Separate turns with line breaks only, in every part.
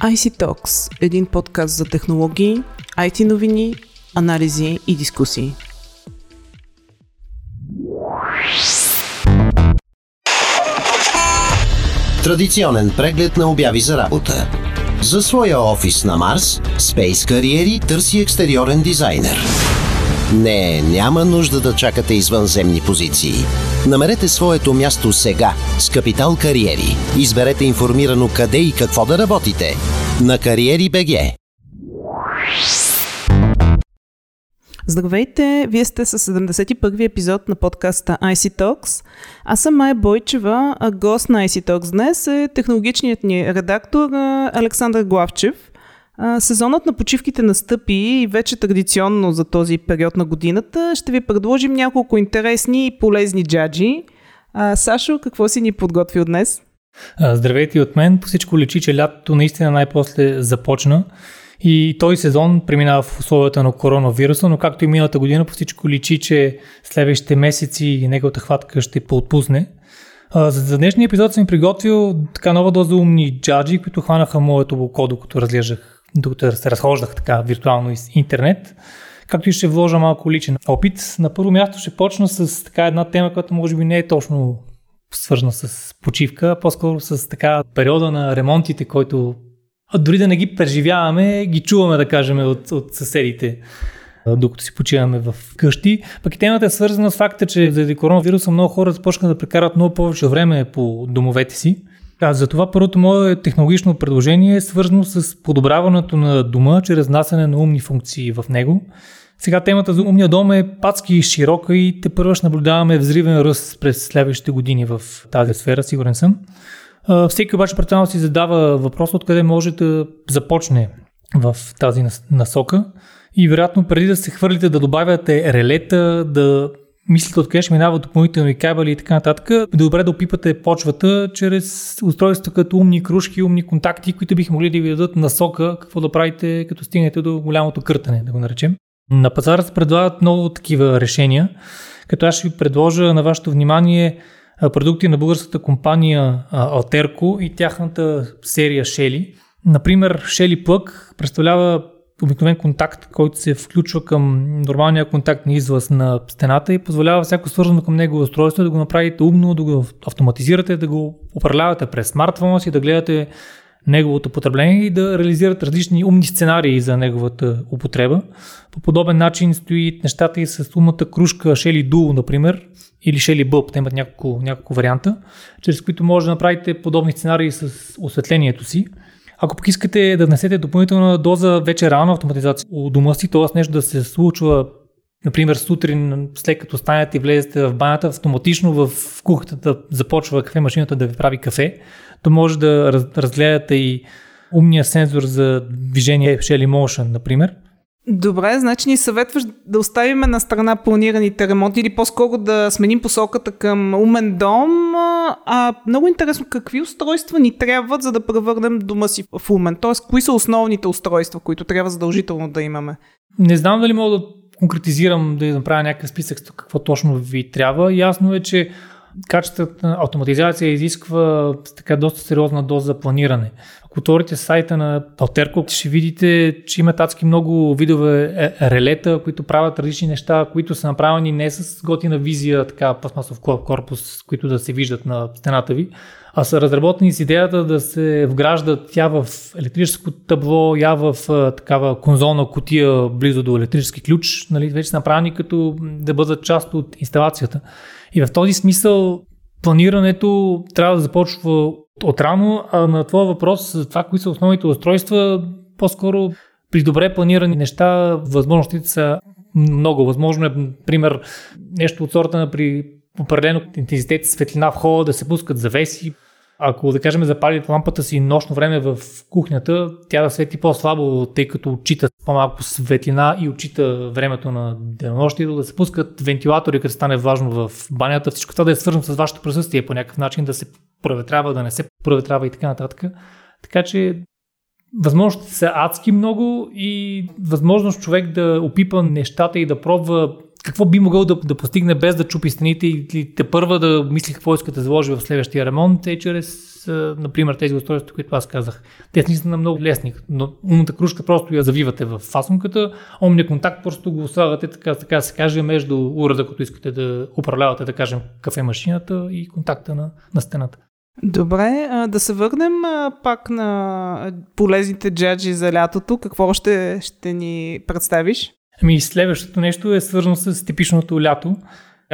IC Talks – един подкаст за технологии, IT новини, анализи и дискусии.
Традиционен преглед на обяви за работа. За своя офис на Марс, Space Career търси екстериорен дизайнер. Не, няма нужда да чакате извънземни позиции. Намерете своето място сега с Капитал Кариери. Изберете информирано къде и какво да работите. На Кариери БГ.
Здравейте, вие сте с 71-ви епизод на подкаста IC Talks. Аз съм Майя Бойчева, а гост на IC Talks днес е технологичният ни редактор Александър Главчев. Сезонът на почивките настъпи и вече традиционно за този период на годината ще ви предложим няколко интересни и полезни джаджи. А, Сашо, какво си ни подготвил днес?
Здравейте от мен. По всичко лечи, че лятото наистина най-после започна. И този сезон преминава в условията на коронавируса, но както и миналата година, по всичко личи, че следващите месеци неговата хватка ще поотпусне. За, днешния епизод съм приготвил така нова доза умни джаджи, които хванаха моето око, докато разглеждах, докато се разхождах така виртуално из интернет. Както и ще вложа малко личен опит. На първо място ще почна с така една тема, която може би не е точно свързана с почивка, по-скоро с така периода на ремонтите, който а дори да не ги преживяваме, ги чуваме, да кажем, от, от съседите докато си почиваме в къщи. Пък и темата е свързана с факта, че заради коронавируса много хора започнаха да прекарат много повече време по домовете си. А, затова първото мое технологично предложение е свързано с подобряването на дома чрез насене на умни функции в него. Сега темата за умния дом е пацки широка и те първо ще наблюдаваме взривен ръст през следващите години в тази сфера, сигурен съм. Всеки обаче предполагам си задава въпрос откъде може да започне в тази насока и вероятно преди да се хвърлите да добавяте релета, да мислите откъде ще минава допълнителни кабели и така нататък, добре да опипате почвата чрез устройства като умни кружки, умни контакти, които биха могли да ви дадат насока какво да правите, като стигнете до голямото къртане, да го наречем. На пазара се предлагат много такива решения, като аз ще ви предложа на вашето внимание продукти на българската компания Алтерко и тяхната серия Shelly. Например, Shelly Plug представлява обикновен контакт, който се включва към нормалния контактен излъз на стената и позволява всяко свързано към него устройство да го направите умно, да го автоматизирате, да го управлявате през смартфона си, да гледате неговото потребление и да реализират различни умни сценарии за неговата употреба. По подобен начин стои нещата и с умната кружка Shelly Duo, например, или Shelly Bulb, те имат няколко, няколко варианта, чрез които може да направите подобни сценарии с осветлението си. Ако пък искате да внесете допълнителна доза вече реална автоматизация у дома си, т.е. нещо да се случва Например, сутрин, след като станете и влезете в банята, автоматично в кухнята да започва кафе машината да ви прави кафе, то може да разгледате и умния сензор за движение Shelly Motion, например.
Добре, значи ни съветваш да оставим на страна планираните ремонти или по-скоро да сменим посоката към умен дом. А много интересно, какви устройства ни трябват, за да превърнем дома си в умен? Тоест, кои са основните устройства, които трябва задължително да имаме?
Не знам дали мога да конкретизирам, да направя някакъв списък с какво точно ви трябва. Ясно е, че качествата на автоматизация изисква така доста сериозна доза планиране. Отворите сайта на Alterco, ще видите, че има адски много видове е, релета, които правят различни неща, които са направени не с готина визия, така пластмасов корпус, които да се виждат на стената ви, а са разработени с идеята да се вграждат тя в електрическо табло, я в такава конзолна котия близо до електрически ключ, нали, вече са направени като да бъдат част от инсталацията. И в този смисъл планирането трябва да започва отрано, на твоя въпрос за това, кои са основните устройства, по-скоро при добре планирани неща, възможностите са много. Възможно е, пример, нещо от сорта на при определено интензитет светлина в хола да се пускат завеси, ако, да кажем, запалите лампата си нощно време в кухнята, тя да свети по-слабо, тъй като отчита по-малко светлина и отчита времето на денонощието, да се пускат вентилатори, като стане важно в банята, всичко това да е свързано с вашето присъствие по някакъв начин, да се проветрява, да не се проветрява и така нататък. Така че възможностите са адски много и възможност човек да опипа нещата и да пробва какво би могъл да, да постигне без да чупи стените или те първа да мисли какво иска да заложи в следващия ремонт, е чрез, например, тези устройства, които аз казах. Те са много лесни, но умната кружка просто я завивате в фасунката, умния контакт просто го слагате, така, така се каже, между уреда, който искате да управлявате, да кажем, кафемашината и контакта на, на стената.
Добре, да се върнем пак на полезните джаджи за лятото. Какво ще, ще ни представиш?
Ами следващото нещо е свързано с типичното лято.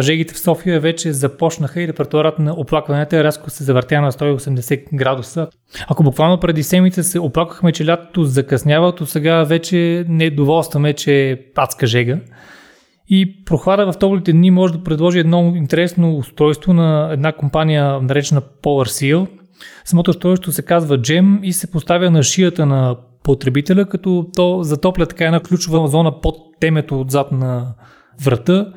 Жегите в София вече започнаха и репертуарът на оплакванията рязко се завъртя на 180 градуса. Ако буквално преди седмица се оплаквахме, че лятото закъснява, то сега вече не доволстваме, че е пацка жега. И прохлада в топлите дни може да предложи едно интересно устройство на една компания, наречена Polar Seal. Самото устройство се казва Gem и се поставя на шията на потребителя, като то затопля така една ключова зона под темето отзад на врата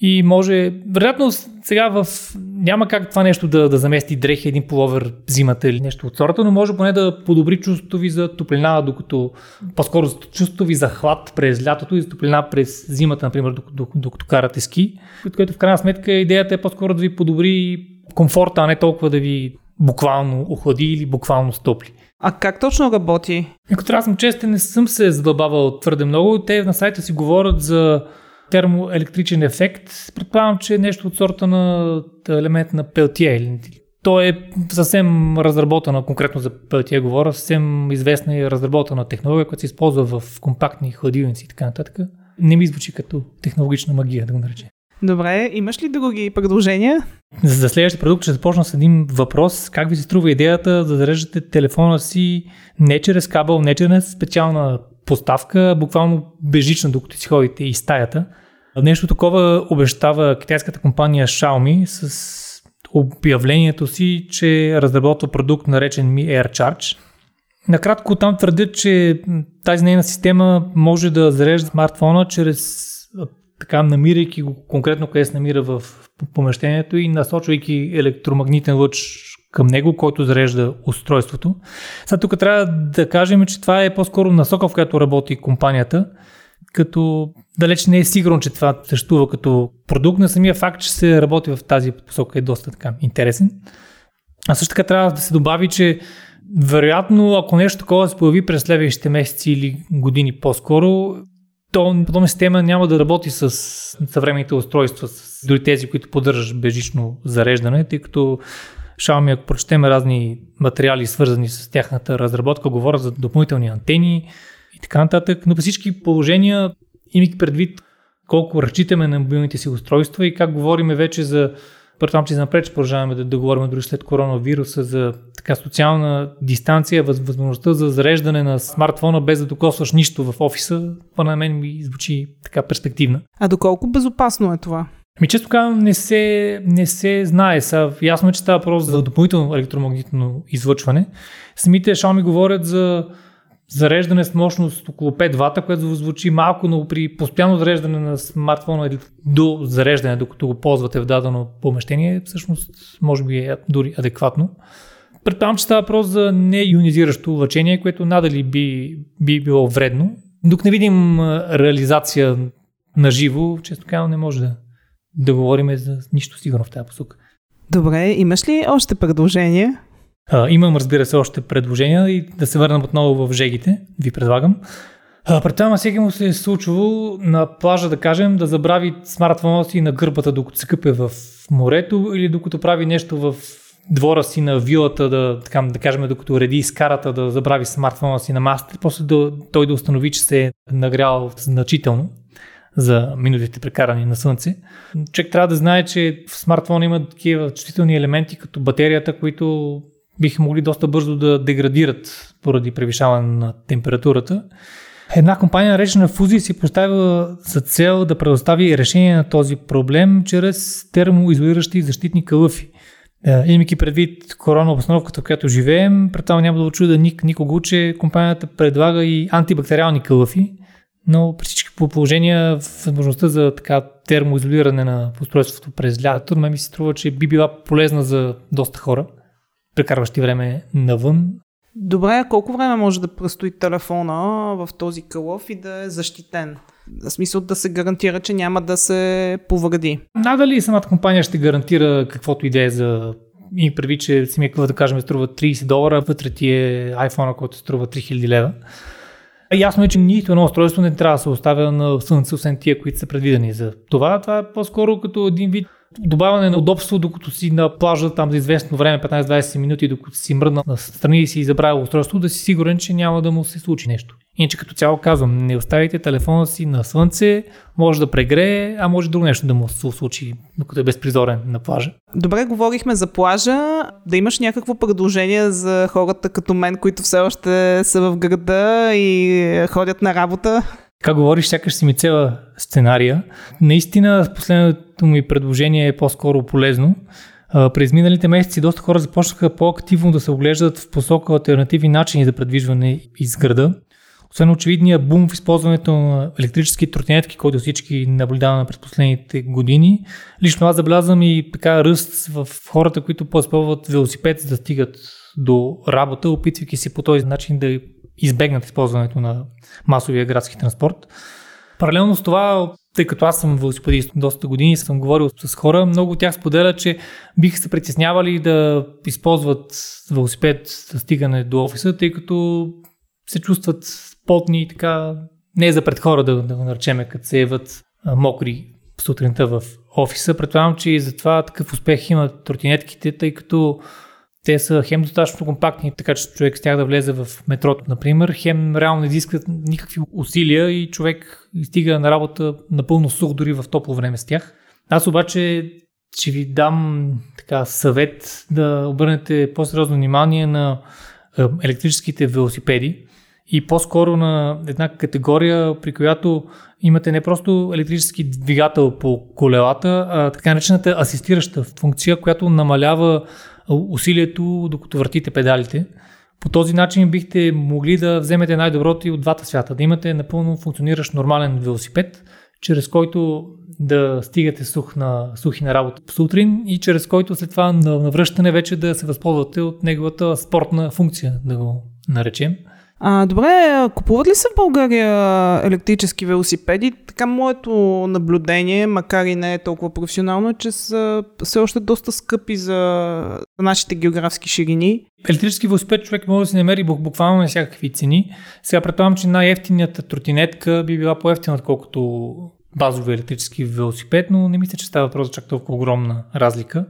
и може, вероятно сега в... няма как това нещо да, да замести дрехи, един половер зимата или нещо от сорта, но може поне да подобри чувството ви за топлина, докато по-скоро чувството ви за хлад през лятото и за топлина през зимата, например, докато, докато карате ски, което в крайна сметка идеята е по-скоро да ви подобри комфорта, а не толкова да ви буквално охлади или буквално стопли.
А как точно работи?
Ако трябва да съм честен, не съм се задълбавал твърде много. Те на сайта си говорят за термоелектричен ефект. Предполагам, че е нещо от сорта на елемент на Peltier. То е съвсем разработена, конкретно за Peltier говоря, съвсем известна и разработена технология, която се използва в компактни хладилници и така нататък. Не ми звучи като технологична магия, да го наречем.
Добре, имаш ли други предложения?
За следващия продукт ще започна с един въпрос. Как ви се струва идеята да зареждате телефона си не чрез кабел, не чрез специална поставка, буквално бежично, докато си ходите и стаята? Нещо такова обещава китайската компания Xiaomi с обявлението си, че разработва продукт наречен Mi Air Charge. Накратко там твърдят, че тази нейна система може да зарежда смартфона чрез така намирайки го конкретно къде се намира в помещението и насочвайки електромагнитен лъч към него, който зарежда устройството. Сега тук трябва да кажем, че това е по-скоро насока, в която работи компанията, като далеч не е сигурно, че това съществува като продукт, на самия факт, че се работи в тази посока е доста така интересен. А също така трябва да се добави, че вероятно, ако нещо такова се появи през следващите месеци или години по-скоро, то подобна система няма да работи с съвременните устройства, с дори тези, които поддържаш бежично зареждане, тъй като Xiaomi, ако прочетем разни материали, свързани с тяхната разработка, говорят за допълнителни антени и така нататък, но по всички положения, имайки предвид колко разчитаме на мобилните си устройства и как говориме вече за Предполагам, че напред продължаваме да, да говорим дори след коронавируса за така социална дистанция, въз, възможността за зареждане на смартфона без да докосваш нищо в офиса, това на мен ми звучи така перспективна.
А доколко безопасно е това?
Ми често казвам, не се, не се знае. Са, ясно е, че става просто за допълнително електромагнитно излъчване. Самите Xiaomi говорят за зареждане с мощност около 5 вата, което звучи малко, но при постоянно зареждане на смартфона или до зареждане, докато го ползвате в дадено помещение, всъщност може би е дори адекватно. Предполагам, че става въпрос за неионизиращо лъчение, което надали би, би било вредно. Докато не видим реализация на живо, често казвам, не може да, да говорим за нищо сигурно в тази посока.
Добре, имаш ли още предложения?
А, имам, разбира се, още предложения и да се върнем отново в жегите, ви предлагам. Предполагам, всеки му се е случвало на плажа, да кажем, да забрави смартфона си на гърбата, докато се къпе в морето или докато прави нещо в двора си на вилата, да, така, да кажем, докато реди скарата, да забрави смартфона си на масата, после да, той да установи, че се е нагрял значително за минутите прекарани на слънце. Човек трябва да знае, че в смартфона има такива чувствителни елементи, като батерията, които биха могли доста бързо да деградират поради превишаване на температурата. Една компания, наречена Фузи, си поставила за цел да предостави решение на този проблем чрез термоизолиращи защитни кълъфи. Е, имайки предвид корона обстановката, в която живеем, предполагам няма да очуда ник, никого, че компанията предлага и антибактериални кълъфи, но при всички положения възможността за така термоизолиране на устройството през лятото, на ми се струва, че би била полезна за доста хора прекарващи време навън.
Добре, колко време може да престои телефона в този кълъв и да е защитен? В смисъл да се гарантира, че няма да се повреди.
Надали самата компания ще гарантира каквото идея за и преди, че самия да кажем струва 30 долара, вътре ти е iPhone, който струва 3000 лева. Ясно е, че нито едно устройство не трябва да се оставя на слънце, освен тия, които са предвидени за това. Това е по-скоро като един вид добавяне на удобство, докато си на плажа там за известно време, 15-20 минути, докато си мръдна на страни и си забравя устройство, да си сигурен, че няма да му се случи нещо. Иначе като цяло казвам, не оставите телефона си на слънце, може да прегрее, а може друго нещо да му се случи, докато е безпризорен на плажа.
Добре, говорихме за плажа. Да имаш някакво предложение за хората като мен, които все още са в града и ходят на работа?
Как говориш, сякаш си ми цела сценария. Наистина, последното ми предложение е по-скоро полезно. През миналите месеци доста хора започнаха по-активно да се оглеждат в посока альтернативни начини за предвижване из града. Освен очевидния бум в използването на електрически тротинетки, който всички наблюдаваме през последните години, лично аз забелязвам и така ръст в хората, които по-използват велосипед, за да стигат до работа, опитвайки се по този начин да избегнат използването на масовия градски транспорт. Паралелно с това, тъй като аз съм велосипедист доста години, съм говорил с хора, много от тях споделят, че биха се притеснявали да използват велосипед за стигане до офиса, тъй като се чувстват потни и така, не е за пред хора да, да го наречеме, като се яват мокри сутринта в офиса. Предполагам, че и затова такъв успех имат тротинетките, тъй като те са хем достатъчно компактни, така че човек с тях да влезе в метрото, например, хем реално не изискват никакви усилия и човек стига на работа напълно сух дори в топло време с тях. Аз обаче ще ви дам така съвет да обърнете по-сериозно внимание на електрическите велосипеди и по-скоро на една категория, при която имате не просто електрически двигател по колелата, а така наречената асистираща функция, която намалява усилието, докато въртите педалите. По този начин бихте могли да вземете най-доброто и от двата свята, да имате напълно функциониращ нормален велосипед, чрез който да стигате сух на, сухи на работа сутрин и чрез който след това на, на връщане вече да се възползвате от неговата спортна функция, да го наречем.
А, добре, купуват ли се в България електрически велосипеди? Така моето наблюдение, макар и не е толкова професионално, е, че са все още доста скъпи за нашите географски ширини.
Електрически велосипед човек може да си намери буквално на всякакви цени. Сега предполагам, че най-ефтиният тротинетка би била по-ефтина, отколкото базови електрически велосипед, но не мисля, че става въпрос за чак толкова огромна разлика.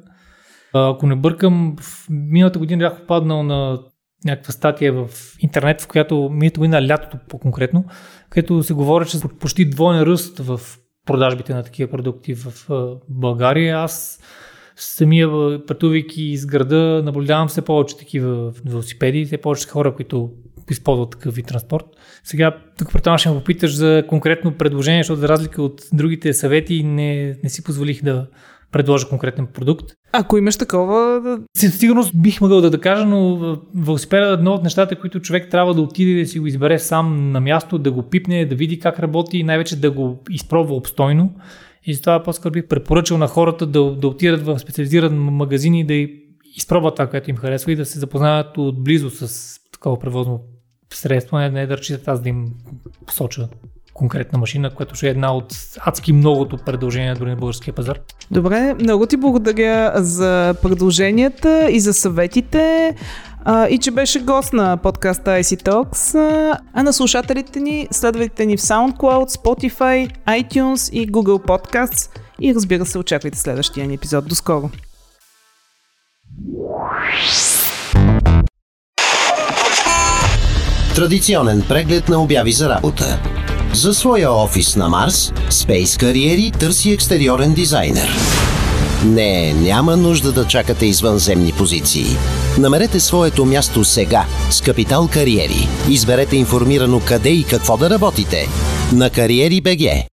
Ако не бъркам, в миналата година бях попаднал на някаква статия в интернет, в която миналата година, лятото по-конкретно, където се говори, че почти двойен ръст в продажбите на такива продукти в България. Аз самия пътувайки из града наблюдавам все повече такива велосипеди, все повече хора, които използват такъв вид транспорт. Сега, тук предполагам ще ме попиташ за конкретно предложение, защото за разлика от другите съвети не, не си позволих да предложа конкретен продукт.
Ако имаш такова...
Със сигурност бих могъл да, да кажа, но велосипеда е едно от нещата, които човек трябва да отиде да си го избере сам на място, да го пипне, да види как работи и най-вече да го изпробва обстойно. И затова по-скоро бих препоръчал на хората да, да отидат в специализиран магазин и да изпробват това, което им харесва и да се запознаят отблизо с такова превозно средство, не, не да разчитат аз да им посоча конкретна машина, която ще е една от адски многото предложения дори на българския пазар.
Добре, много ти благодаря за предложенията и за съветите а, и че беше гост на подкаста IC Talks. А на слушателите ни следвайте ни в SoundCloud, Spotify, iTunes и Google Podcasts и разбира се, очаквайте следващия ни епизод. До скоро!
Традиционен преглед на обяви за работа. За своя офис на Марс, Space Career търси екстериорен дизайнер. Не, няма нужда да чакате извънземни позиции. Намерете своето място сега с Капитал Кариери. Изберете информирано къде и какво да работите на Кариери БГ.